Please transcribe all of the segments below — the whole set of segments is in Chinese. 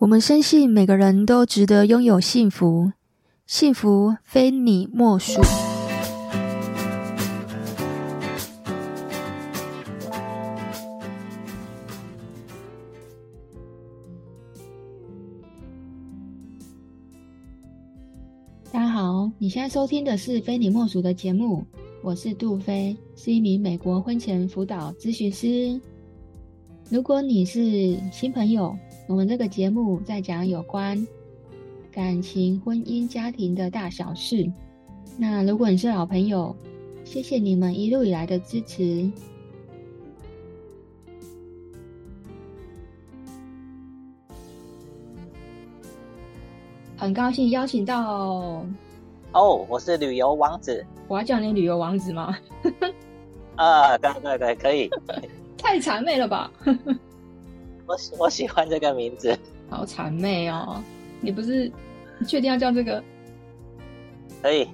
我们深信每个人都值得拥有幸福，幸福非你莫属。大家好，你现在收听的是《非你莫属》的节目，我是杜菲，是一名美国婚前辅导咨询师。如果你是新朋友，我们这个节目在讲有关感情、婚姻、家庭的大小事。那如果你是老朋友，谢谢你们一路以来的支持。很高兴邀请到哦，哦，我是旅游王子。我要叫你旅游王子吗？啊，对对对，可以。太谄媚了吧！我我喜欢这个名字，好谄媚哦！你不是你确定要叫这个？可以，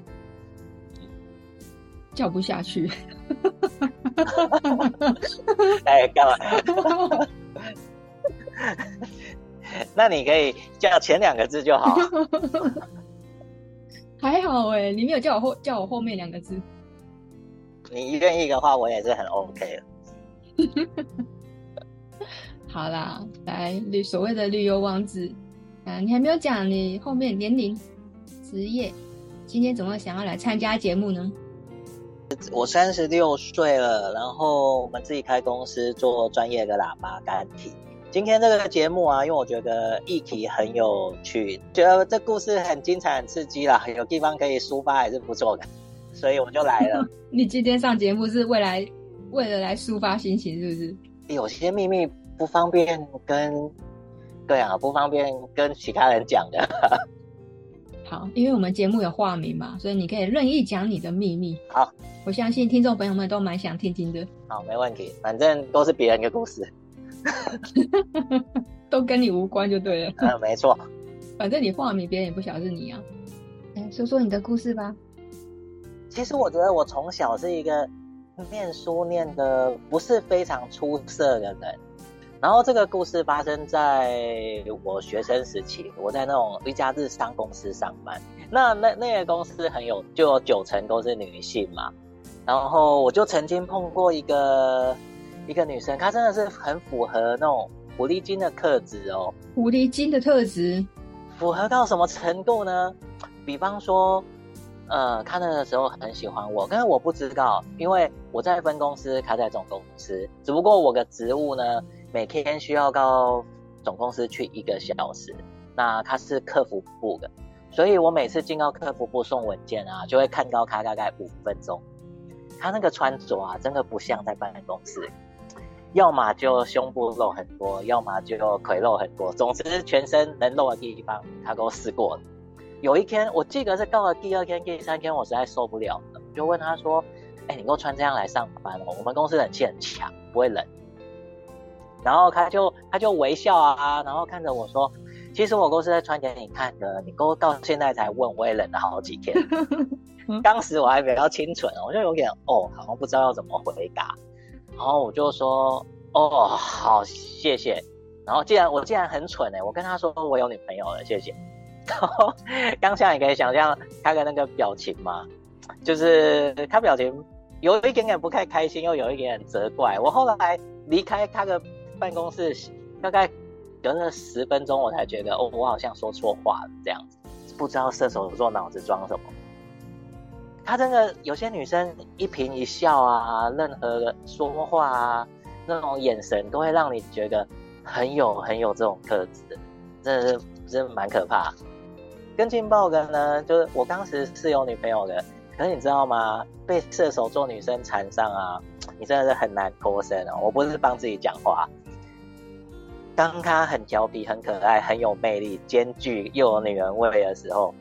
叫不下去。哎，干嘛？那你可以叫前两个字就好。还好哎，你没有叫我后叫我后面两个字。你愿意的话，我也是很 OK 的。好啦，来旅所谓的旅游王子，啊，你还没有讲你后面年龄、职业，今天怎么想要来参加节目呢？我三十六岁了，然后我们自己开公司做专业的喇叭杆体。今天这个节目啊，因为我觉得议题很有趣，觉得这故事很精彩、很刺激啦，有地方可以抒发还是不错的，所以我就来了。你今天上节目是为来为了来抒发心情，是不是？有些秘密。不方便跟，对啊，不方便跟其他人讲的。好，因为我们节目有化名嘛，所以你可以任意讲你的秘密。好，我相信听众朋友们都蛮想听听的。好，没问题，反正都是别人的故事，都跟你无关就对了。嗯，没错。反正你化名，别人也不晓得是你啊。来说说你的故事吧。其实我觉得我从小是一个念书念的不是非常出色的人。然后这个故事发生在我学生时期，我在那种一家日商公司上班。那那那个公司很有，就有九成都是女性嘛。然后我就曾经碰过一个一个女生，她真的是很符合那种狐狸精的特质哦。狐狸精的特质，符合到什么程度呢？比方说，呃，她那个时候很喜欢我，但是我不知道，因为我在分公司，她在总公司，只不过我的职务呢。每天需要到总公司去一个小时，那他是客服部的，所以我每次进到客服部送文件啊，就会看到他大概五分钟。他那个穿着啊，真的不像在办公室，要么就胸部露很多，要么就腿露很多，总之全身能露的地方他都试过了。有一天，我记得是到了第二天、第三天，我实在受不了了，就问他说：“哎、你给我穿这样来上班哦？我们公司冷气很强，不会冷。”然后他就他就微笑啊，然后看着我说：“其实我都是在穿给你看的，你都到现在才问，我也忍了好几天。”当时我还比较清纯，我就有点哦，好像不知道要怎么回答。然后我就说：“哦，好，谢谢。”然后既然我既然很蠢哎，我跟他说我有女朋友了，谢谢。然后当下你可以想象他的那个表情吗？就是他表情有一点点不太开心，又有一点点责怪。我后来离开他的。办公室大概隔了十分钟，我才觉得哦，我好像说错话了这样子，不知道射手座脑子装什么。他真的有些女生一颦一笑啊，任何的说话啊，那种眼神都会让你觉得很有很有这种特质，真的是真的蛮可怕。更劲爆的呢，就是我当时是有女朋友的，可是你知道吗？被射手座女生缠上啊，你真的是很难脱身哦。我不是帮自己讲话。当他很调皮、很可爱、很有魅力，兼具又有女人味的时候，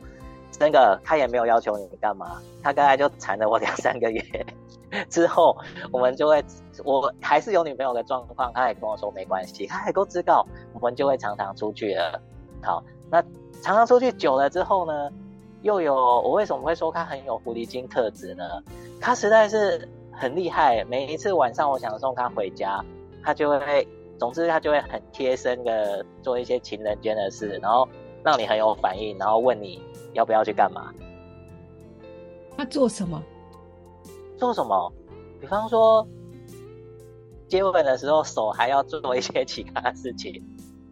那个他也没有要求你干嘛，他大概就缠了我两三个月。之后我们就会，我还是有女朋友的状况，他也跟我说没关系，他也都知道，我们就会常常出去了。好，那常常出去久了之后呢，又有我为什么会说他很有狐狸精特质呢？他实在是很厉害，每一次晚上我想送他回家，他就会。总之他就会很贴身的做一些情人间的事，然后让你很有反应，然后问你要不要去干嘛。他做什么？做什么？比方说接吻的时候，手还要做一些其他事情。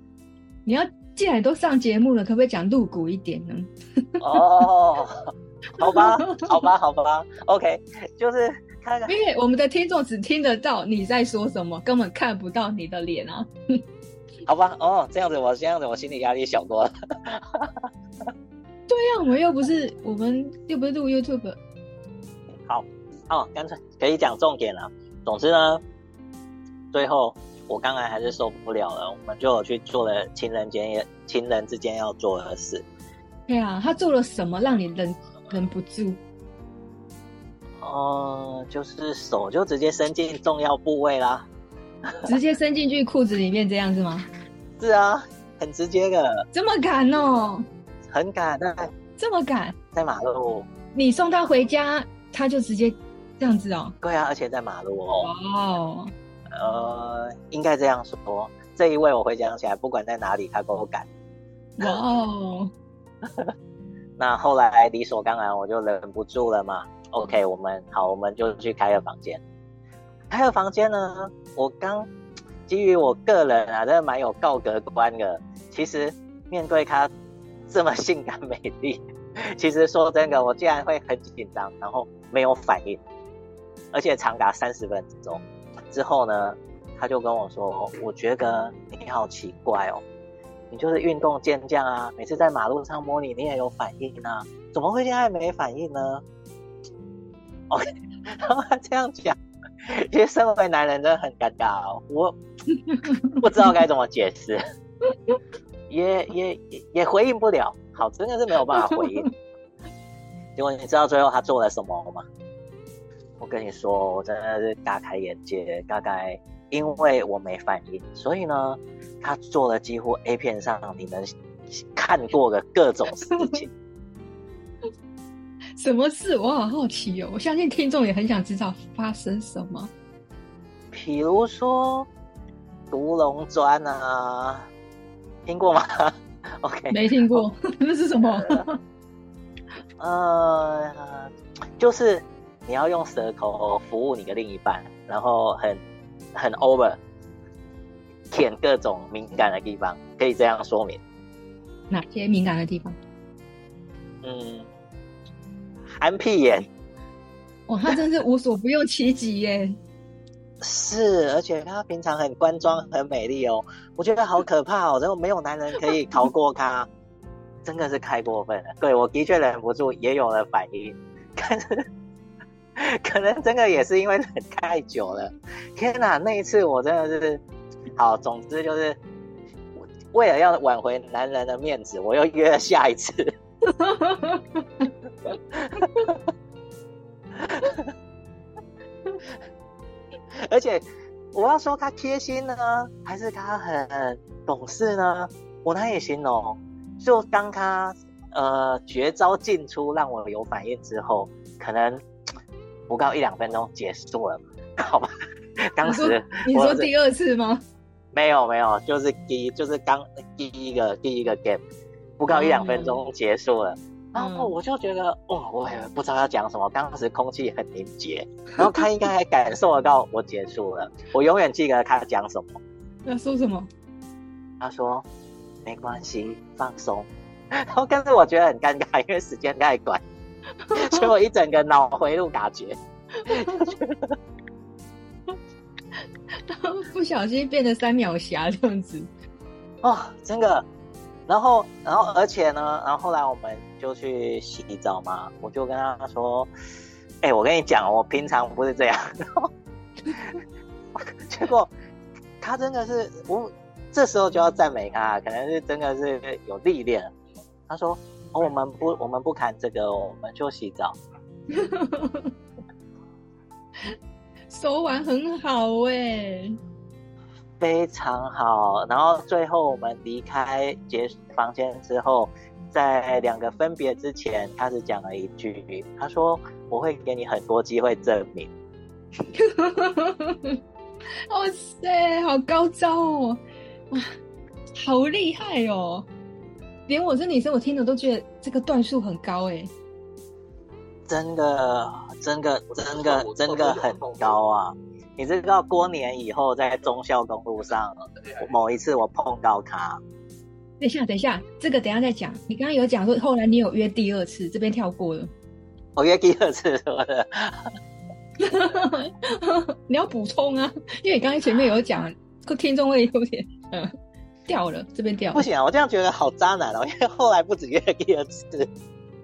你要既然都上节目了，可不可以讲露骨一点呢？哦，好吧，好吧，好吧，OK，就是看看，因为我们的听众只听得到你在说什么，根本看不到你的脸啊。好吧，哦，这样子我这样子我心理压力小多了。对呀、啊，我们又不是我们又不是录 YouTube。好，哦，干脆可以讲重点了。总之呢，最后。我刚才还是受不了了，我们就去做了情人间情人之间要做的事。对啊，他做了什么让你忍忍不住？哦、呃，就是手就直接伸进重要部位啦，直接伸进去裤子里面这样子吗？是啊，很直接的。这么敢哦？很敢，对。这么敢？在马路。你送他回家，他就直接这样子哦？对啊，而且在马路哦。哇哦。呃，应该这样说，这一位我回想起来，不管在哪里，他都敢。哇哦！那后来理所当然，我就忍不住了嘛。OK，我们好，我们就去开个房间。开个房间呢，我刚基于我个人啊，真的蛮有道德观的。其实面对她这么性感美丽，其实说真的，我竟然会很紧张，然后没有反应，而且长达三十分钟。之后呢，他就跟我说：“我觉得你好奇怪哦，你就是运动健将啊，每次在马路上摸你，你也有反应啊，怎么会现在没反应呢？”OK，然 后他这样讲，其实身为男人真的很尴尬哦，我 不知道该怎么解释，也也也回应不了，好，真的是没有办法回应。结果你知道最后他做了什么吗？我跟你说，我真的是大开眼界。大概因为我没反应，所以呢，他做了几乎 A 片上你能看过的各种事情。什么事？我好好奇哦！我相信听众也很想知道发生什么。比如说独龙砖啊，听过吗？OK，没听过，那是什么？呃，就是。你要用舌头服务你的另一半，然后很很 over，舔各种敏感的地方，可以这样说明。哪些敏感的地方？嗯，含屁眼。哇，他真是无所不用其极耶！是，而且他平常很端庄、很美丽哦，我觉得好可怕哦，然后没有男人可以逃过他，真的是太过分了。对，我的确忍不住，也有了反应，但是。可能真的也是因为忍太久了，天哪！那一次我真的是，好，总之就是，为了要挽回男人的面子，我又约了下一次。而且我要说他贴心呢，还是他很懂事呢？我难以形容。就当他呃绝招尽出，让我有反应之后，可能。不到一两分钟结束了，好吧？当时你说，你说第二次吗？没有没有，就是第一就是刚第一个第一个 game，不到一两分钟结束了，嗯、然后我就觉得哦，我也不知道要讲什么，当时空气很凝结，然后他应该还感受得到我结束了，我永远记得他讲什么。他说什么？他说没关系，放松。然后但是我觉得很尴尬，因为时间太短。所以我一整个脑回路 不小心变成三秒侠这样子，哦，真的。然后，然后，而且呢，然后后来我们就去洗澡嘛，我就跟他说：“哎、欸，我跟你讲，我平常不是这样。”然后，结果他真的是，我这时候就要赞美他，可能是真的是有历练。他说。哦，我们不，我们不砍这个，我们就洗澡。手腕很好哎，非常好。然后最后我们离开结房间之后，在两个分别之前，他是讲了一句，他说：“我会给你很多机会证明。” 哇塞，好高招哦！哇，好厉害哦！连我这女生，我听了都觉得这个段数很高哎。真的，真的，真的，真的很高啊！你知道过年以后在忠孝公路上某一次我碰到他。等一下，等一下，这个等一下再讲。你刚刚有讲说后来你有约第二次，这边跳过了。我约第二次什么的？你要补充啊，因为你刚刚前面有讲，听众会有点嗯掉了，这边掉了。不行啊，我这样觉得好渣男哦，因为后来不止约第二次。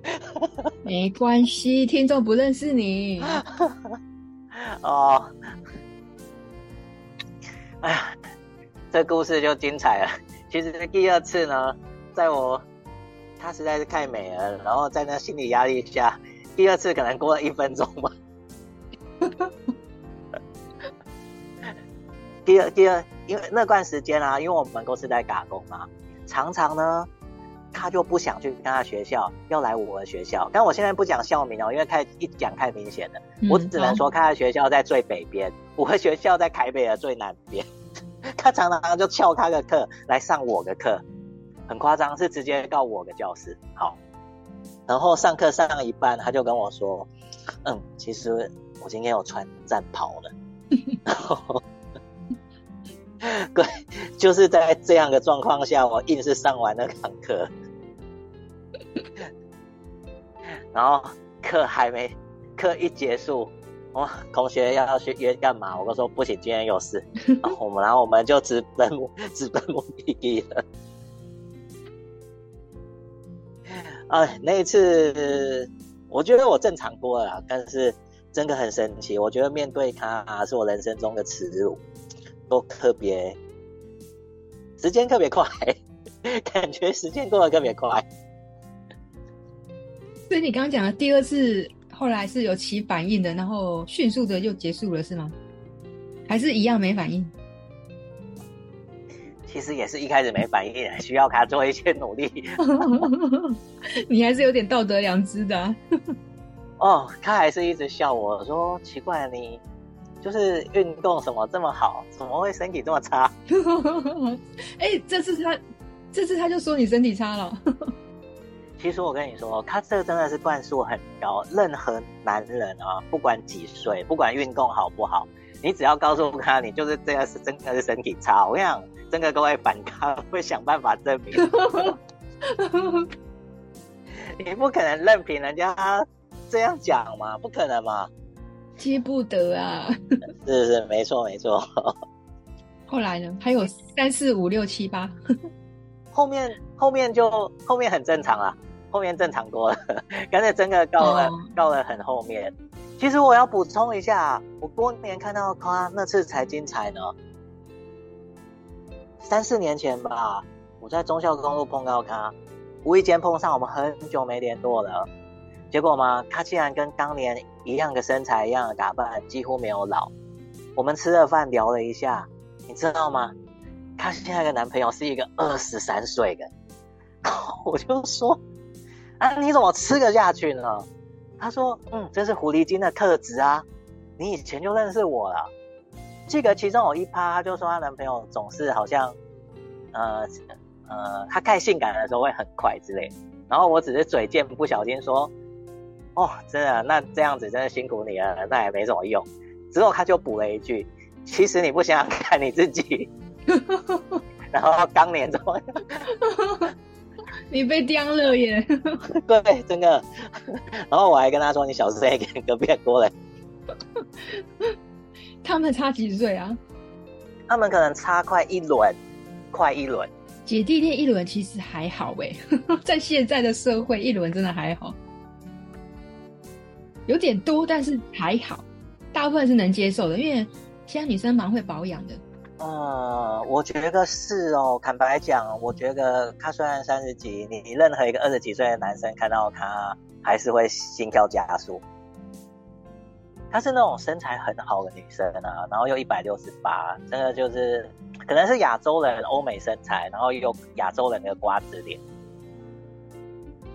没关系，听众不认识你。哦，哎呀，这故事就精彩了。其实第二次呢，在我他实在是太美了，然后在那心理压力下，第二次可能过了一分钟吧。第二第二，因为那段时间啊，因为我们公司在打工嘛，常常呢，他就不想去跟他学校，要来我的学校。但我现在不讲校名哦，因为太一讲太明显了。嗯、我只能说，他的学校在最北边，我的学校在台北的最南边。他常常就翘他的课来上我的课，很夸张，是直接到我的教室。好，然后上课上到一半，他就跟我说：“嗯，其实我今天有穿战袍了。”然后，对，就是在这样的状况下，我硬是上完那堂课。然后课还没，课一结束。哦，同学要要去约干嘛？我都说不行，今天有事。然 后我们，然后我们就直奔直奔目的地了。哎，那一次我觉得我正常多了，但是真的很神奇。我觉得面对他是我人生中的耻辱，都特别时间特别快，感觉时间过得特别快。所以你刚刚讲的第二次。后来是有起反应的，然后迅速的又结束了，是吗？还是一样没反应？其实也是一开始没反应，需要他做一些努力。你还是有点道德良知的啊。哦，他还是一直笑我说：“奇怪，你就是运动什么这么好，怎么会身体这么差？” 哎，这次他，这次他就说你身体差了。其实我跟你说，他这个真的是灌输很高。任何男人啊，不管几岁，不管运动好不好，你只要告诉他你就是这样是真的是身体差，我跟你讲，真的都会反抗，会想办法证明。你不可能任凭人家这样讲嘛，不可能嘛，接不得啊。是是，没错没错。后来呢？还有三四五六七八，后面后面就后面很正常啊。后面正常多了，刚才真的告了，到、oh. 了很后面。其实我要补充一下，我过年看到他那次才精彩呢。三四年前吧，我在中孝公路碰到他，无意间碰上，我们很久没联络了。结果嘛，他竟然跟当年一样的身材，一样的打扮，几乎没有老。我们吃了饭聊了一下，你知道吗？他现在的男朋友是一个二十三岁的，我就说。啊，你怎么吃得下去呢？他说：“嗯，这是狐狸精的特质啊，你以前就认识我了。记得其中有一趴，他就说她男朋友总是好像，呃呃，他太性感的时候会很快之类。然后我只是嘴贱，不小心说，哦，真的，那这样子真的辛苦你了，那也没什么用。之后他就补了一句，其实你不想想看你自己。然后当年怎么样？” 你被刁了耶！对，真的。然后我还跟他说：“你小声一点，隔壁过来。”他们差几岁啊？他们可能差快一轮，快一轮。姐弟恋一轮其实还好哎，在现在的社会，一轮真的还好，有点多，但是还好，大部分是能接受的，因为现在女生蛮会保养的。呃，我觉得是哦。坦白讲，我觉得他虽然三十几，你任何一个二十几岁的男生看到他，还是会心跳加速。她是那种身材很好的女生啊，然后又一百六十八，真的就是可能是亚洲人欧美身材，然后又亚洲人的瓜子脸。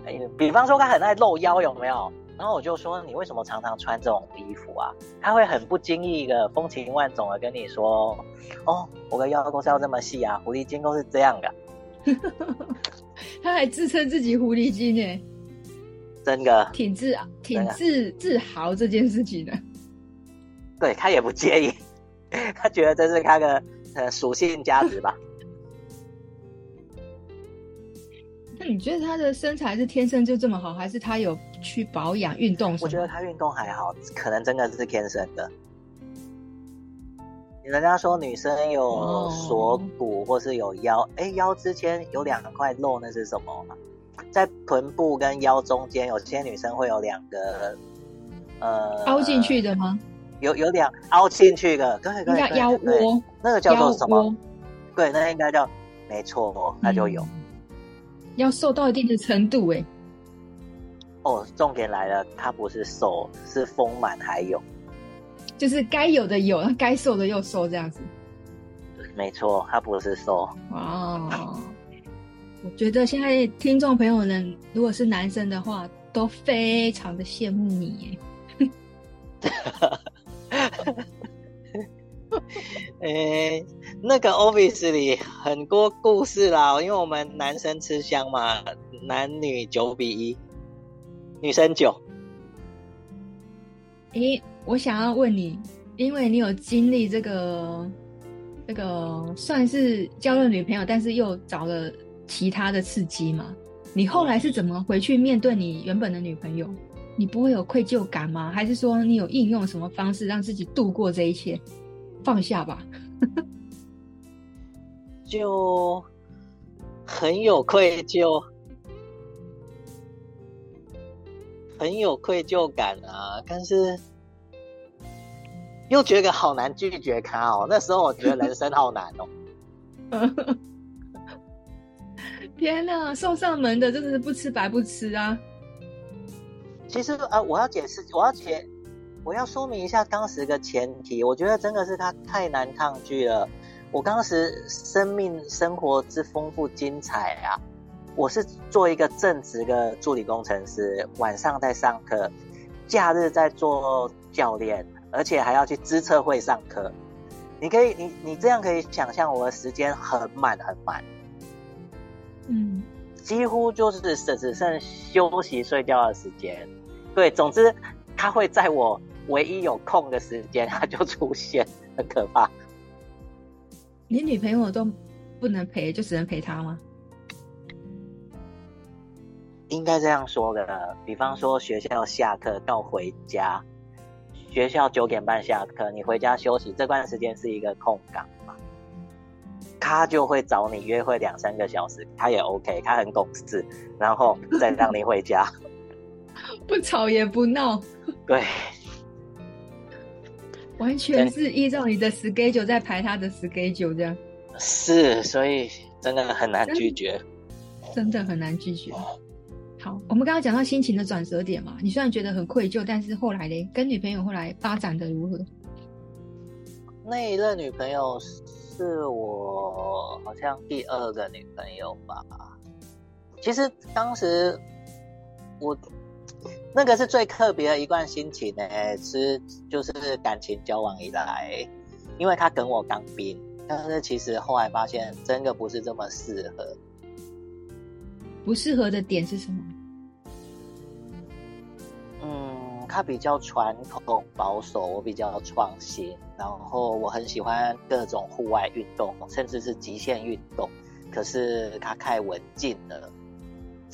哎，比方说她很爱露腰，有没有？然后我就说，你为什么常常穿这种衣服啊？他会很不经意的风情万种的跟你说，哦，我的腰都是要这么细啊，狐狸精都是这样的。他还自称自己狐狸精哎，真的挺自挺自自豪这件事情的。对，他也不介意，他觉得这是他的呃属性价值吧。那你觉得他的身材是天生就这么好，还是他有去保养运动？我觉得他运动还好，可能真的是天生的。人家说女生有锁骨或是有腰，哎、哦，腰之间有两块肉，那是什么？在臀部跟腰中间，有些女生会有两个，呃，凹进去的吗？有有两凹进去的，对对对，叫腰窝，那个叫做什么？对，那应该叫，没错，那就有。嗯要瘦到一定的程度哎，哦，重点来了，它不是瘦，是丰满，还有，就是该有的有，该瘦的又瘦，这样子。没错，它不是瘦。哦，我觉得现在听众朋友们，如果是男生的话，都非常的羡慕你耶。哎、欸，那个 office 里很多故事啦，因为我们男生吃香嘛，男女九比一，女生九。诶、我想要问你，因为你有经历这个，这个算是交了女朋友，但是又找了其他的刺激嘛？你后来是怎么回去面对你原本的女朋友？你不会有愧疚感吗？还是说你有应用什么方式让自己度过这一切？放下吧，就很有愧疚，很有愧疚感啊！但是又觉得好难拒绝他哦。那时候我觉得人生好难哦。天哪，送上门的真的是不吃白不吃啊！其实啊，我要解释，我要解。我要说明一下当时的前提，我觉得真的是他太难抗拒了。我当时生命生活之丰富精彩啊！我是做一个正职的助理工程师，晚上在上课，假日在做教练，而且还要去资策会上课。你可以，你你这样可以想象我的时间很满很满，嗯，几乎就是只只剩休息睡觉的时间。对，总之他会在我。唯一有空的时间，他就出现，很可怕。你女朋友都不能陪，就只能陪他吗？应该这样说的。比方说，学校下课到回家，学校九点半下课，你回家休息这段时间是一个空档嘛？他就会找你约会两三个小时，他也 OK，他很懂事，然后再让你回家，不吵也不闹。对。完全是依照你的 schedule 在排他的 schedule 这样，是，所以真的很难拒绝，真的很难拒绝。好，我们刚刚讲到心情的转折点嘛，你虽然觉得很愧疚，但是后来呢，跟女朋友后来发展的如何？那一任女朋友是我好像第二个女朋友吧。其实当时我。那个是最特别的一段心情呢，是就是感情交往以来，因为他跟我当兵，但是其实后来发现真的不是这么适合。不适合的点是什么？嗯，他比较传统保守，我比较创新，然后我很喜欢各种户外运动，甚至是极限运动，可是他太文静了。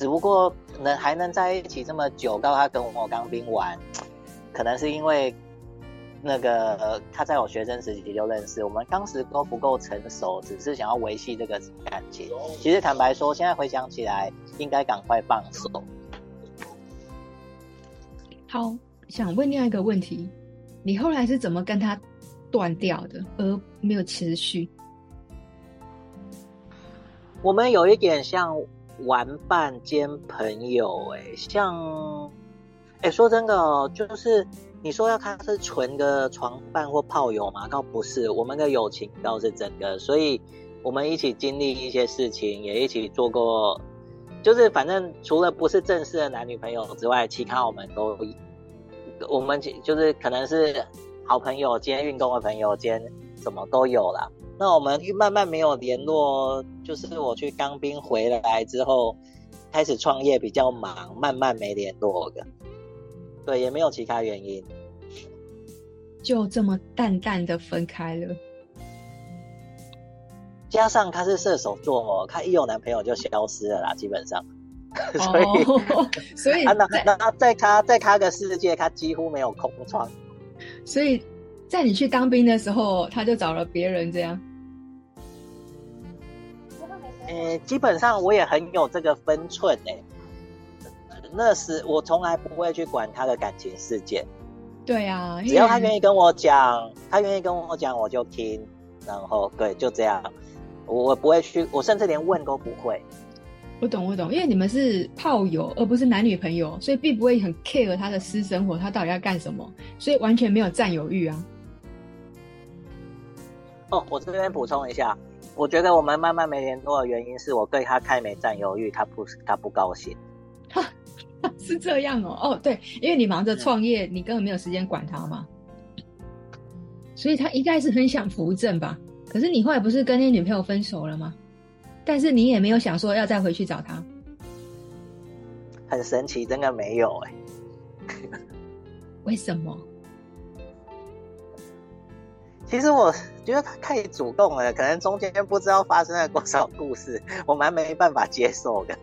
只不过能还能在一起这么久，到他跟我当兵玩，可能是因为那个他在我学生时期就认识，我们当时都不够成熟，只是想要维系这个感情。其实坦白说，现在回想起来，应该赶快放手。好，想问另外一个问题，你后来是怎么跟他断掉的，而没有持续？我们有一点像。玩伴兼朋友，哎，像，哎，说真的哦，就是你说要他是纯的床伴或炮友嘛，倒不是，我们的友情倒是真的，所以我们一起经历一些事情，也一起做过就是反正除了不是正式的男女朋友之外，其他我们都，我们就是可能是好朋友兼运动的朋友兼什么都有啦。那我们慢慢没有联络，就是我去当兵回来之后，开始创业比较忙，慢慢没联络的。对，也没有其他原因，就这么淡淡的分开了。加上他是射手座哦，他一有男朋友就消失了啦，基本上。所以，哦、所以，那那在他在他的世界，他几乎没有空窗。所以在你去当兵的时候，他就找了别人这样。呃，基本上我也很有这个分寸诶。那时我从来不会去管他的感情世界。对啊，只要他愿意跟我讲，他愿意跟我讲，我就听。然后对，就这样。我不会去，我甚至连问都不会。我懂，我懂，因为你们是炮友，而不是男女朋友，所以并不会很 care 他的私生活，他到底要干什么，所以完全没有占有欲啊。哦，我这边补充一下，我觉得我们慢慢没联络的原因是我对他太没占有欲，他不，他不高兴。是这样哦，哦，对，因为你忙着创业，你根本没有时间管他嘛，所以他应该是很想扶正吧。可是你后来不是跟你女朋友分手了吗？但是你也没有想说要再回去找他。很神奇，真的没有哎。为什么？其实我觉得他太主动了，可能中间不知道发生了多少故事，我蛮没办法接受的。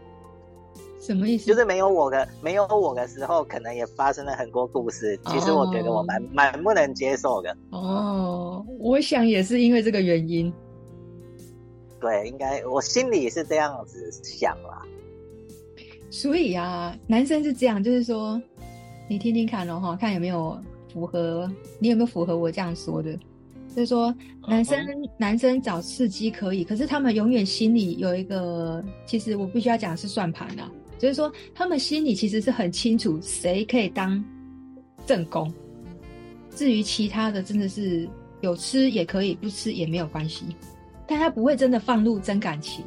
什么意思？就是没有我的，没有我的时候，可能也发生了很多故事。其实我觉得我蛮蛮、oh. 不能接受的。哦，oh, 我想也是因为这个原因。对，应该我心里是这样子想啦。所以啊，男生是这样，就是说，你听听看哦，哈，看有没有符合，你有没有符合我这样说的？就是说，男生、uh. 男生找刺激可以，可是他们永远心里有一个，其实我必须要讲的是算盘啊。就是说，他们心里其实是很清楚谁可以当正宫，至于其他的，真的是有吃也可以，不吃也没有关系。但他不会真的放入真感情。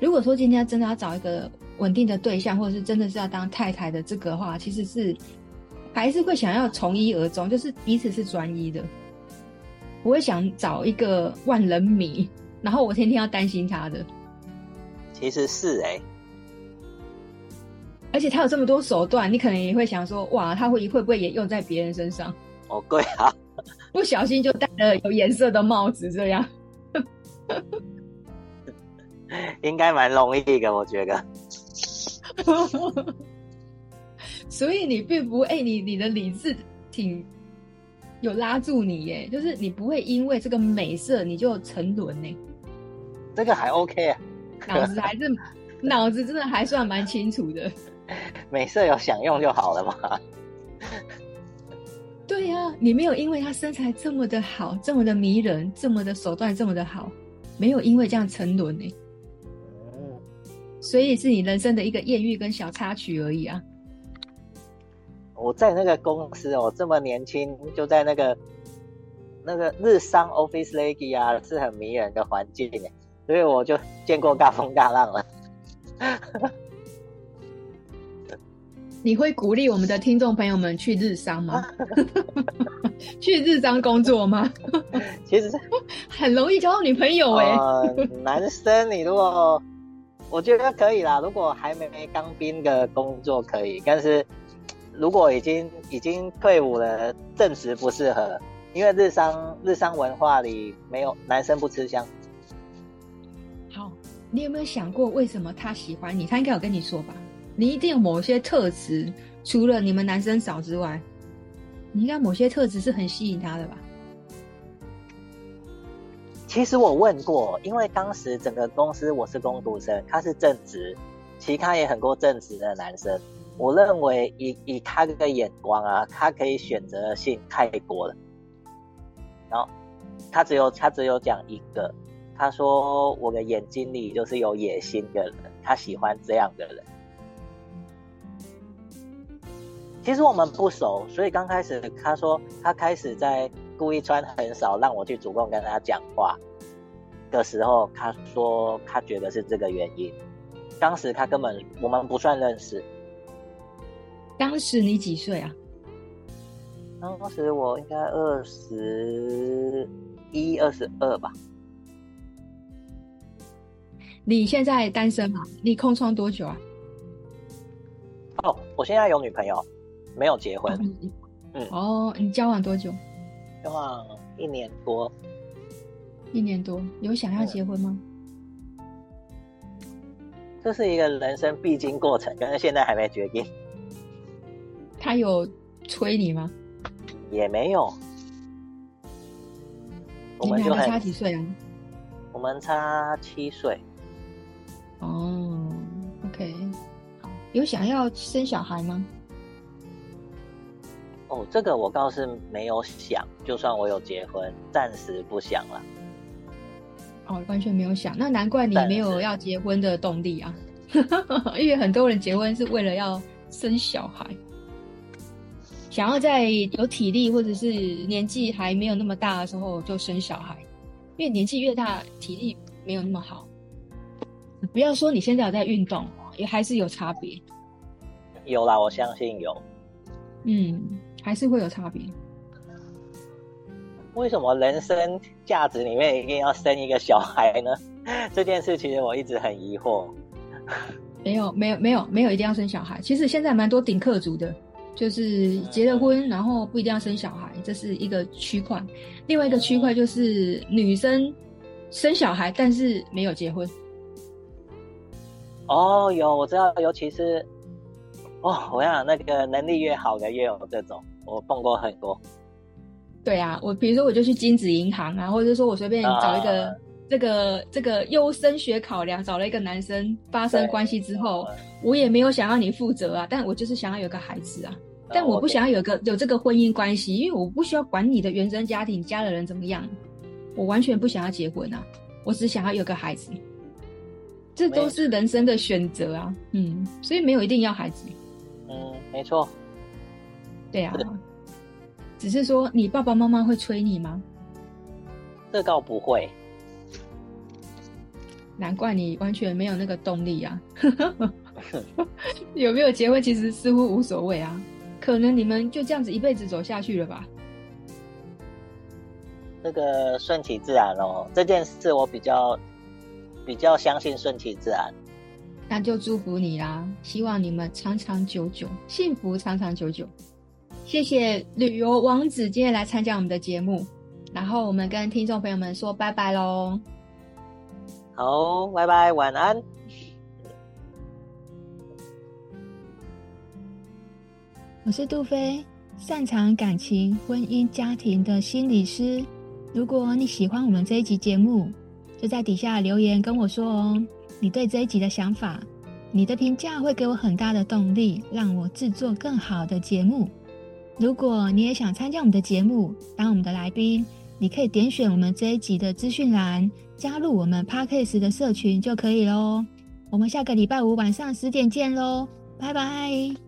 如果说今天真的要找一个稳定的对象，或者是真的是要当太太的这个话，其实是还是会想要从一而终，就是彼此是专一的，不会想找一个万人迷，然后我天天要担心他的。其实是哎、欸。而且他有这么多手段，你可能也会想说，哇，他会会不会也用在别人身上？哦，对啊，不小心就戴了有颜色的帽子，这样，应该蛮容易的，我觉得。所以你并不，哎、欸，你你的理智挺有拉住你耶，就是你不会因为这个美色你就沉沦呢。这个还 OK 啊，脑子还是脑子真的还算蛮清楚的。美色有享用就好了嘛。对呀、啊，你没有因为他身材这么的好，这么的迷人，这么的手段这么的好，没有因为这样沉沦呢。嗯，所以是你人生的一个艳遇跟小插曲而已啊。我在那个公司哦，这么年轻就在那个那个日商 office lady 啊，是很迷人的环境，所以我就见过大风大浪了。你会鼓励我们的听众朋友们去日商吗？去日商工作吗？其实很容易交到女朋友哎、欸呃。男生，你如果我觉得可以啦，如果还没当兵的工作可以，但是如果已经已经退伍了，正职不适合，因为日商日商文化里没有男生不吃香。好，你有没有想过为什么他喜欢你？他应该有跟你说吧？你一定有某些特质，除了你们男生少之外，你应该某些特质是很吸引他的吧？其实我问过，因为当时整个公司我是工读生，他是正职，其他也很多正职的男生。我认为以以他的眼光啊，他可以选择性太多了。然后他只有他只有讲一个，他说我的眼睛里就是有野心的人，他喜欢这样的人。其实我们不熟，所以刚开始他说他开始在故意穿很少，让我去主动跟他讲话的时候，他说他觉得是这个原因。当时他根本我们不算认识。当时你几岁啊？当时我应该二十一、二十二吧。你现在单身吗？你空窗多久啊？哦，我现在有女朋友，没有结婚。哦嗯。哦，你交往多久？交往一年多。一年多，有想要结婚吗？嗯。这是一个人生必经过程，但是现在还没决定。他有催你吗？也没有。我们两个差几岁啊？我们差七岁。哦，OK，有想要生小孩吗？哦，这个我倒是没有想，就算我有结婚，暂时不想了。哦，完全没有想，那难怪你没有要结婚的动力啊！因为很多人结婚是为了要生小孩，想要在有体力或者是年纪还没有那么大的时候就生小孩，因为年纪越大，体力没有那么好。不要说你现在有在运动，也还是有差别。有啦，我相信有。嗯，还是会有差别。为什么人生价值里面一定要生一个小孩呢？这件事其实我一直很疑惑。没有，没有，没有，没有一定要生小孩。其实现在蛮多顶客族的，就是结了婚，然后不一定要生小孩，这是一个区块。另外一个区块就是女生生小孩，但是没有结婚。哦，有我知道，尤其是哦，我想那个能力越好的越有这种，我碰过很多。对啊，我比如说我就去金子银行啊，或者说我随便找一个、啊、这个这个优生学考量，找了一个男生发生关系之后，我也没有想要你负责啊，但我就是想要有个孩子啊，但我不想要有个有这个婚姻关系，因为我不需要管你的原生家庭家的人怎么样，我完全不想要结婚啊，我只想要有个孩子。这都是人生的选择啊，嗯，所以没有一定要孩子，嗯，没错，对啊，只是说你爸爸妈妈会催你吗？这倒不会，难怪你完全没有那个动力啊，有没有结婚其实似乎无所谓啊，可能你们就这样子一辈子走下去了吧？这个顺其自然哦，这件事我比较。比较相信顺其自然，那就祝福你啦！希望你们长长久久，幸福长长久久。谢谢旅游王子今天来参加我们的节目，然后我们跟听众朋友们说拜拜喽。好，拜拜，晚安。我是杜菲，擅长感情、婚姻、家庭的心理师。如果你喜欢我们这一集节目，就在底下留言跟我说哦，你对这一集的想法，你的评价会给我很大的动力，让我制作更好的节目。如果你也想参加我们的节目，当我们的来宾，你可以点选我们这一集的资讯栏，加入我们 Parkes 的社群就可以喽。我们下个礼拜五晚上十点见喽，拜拜。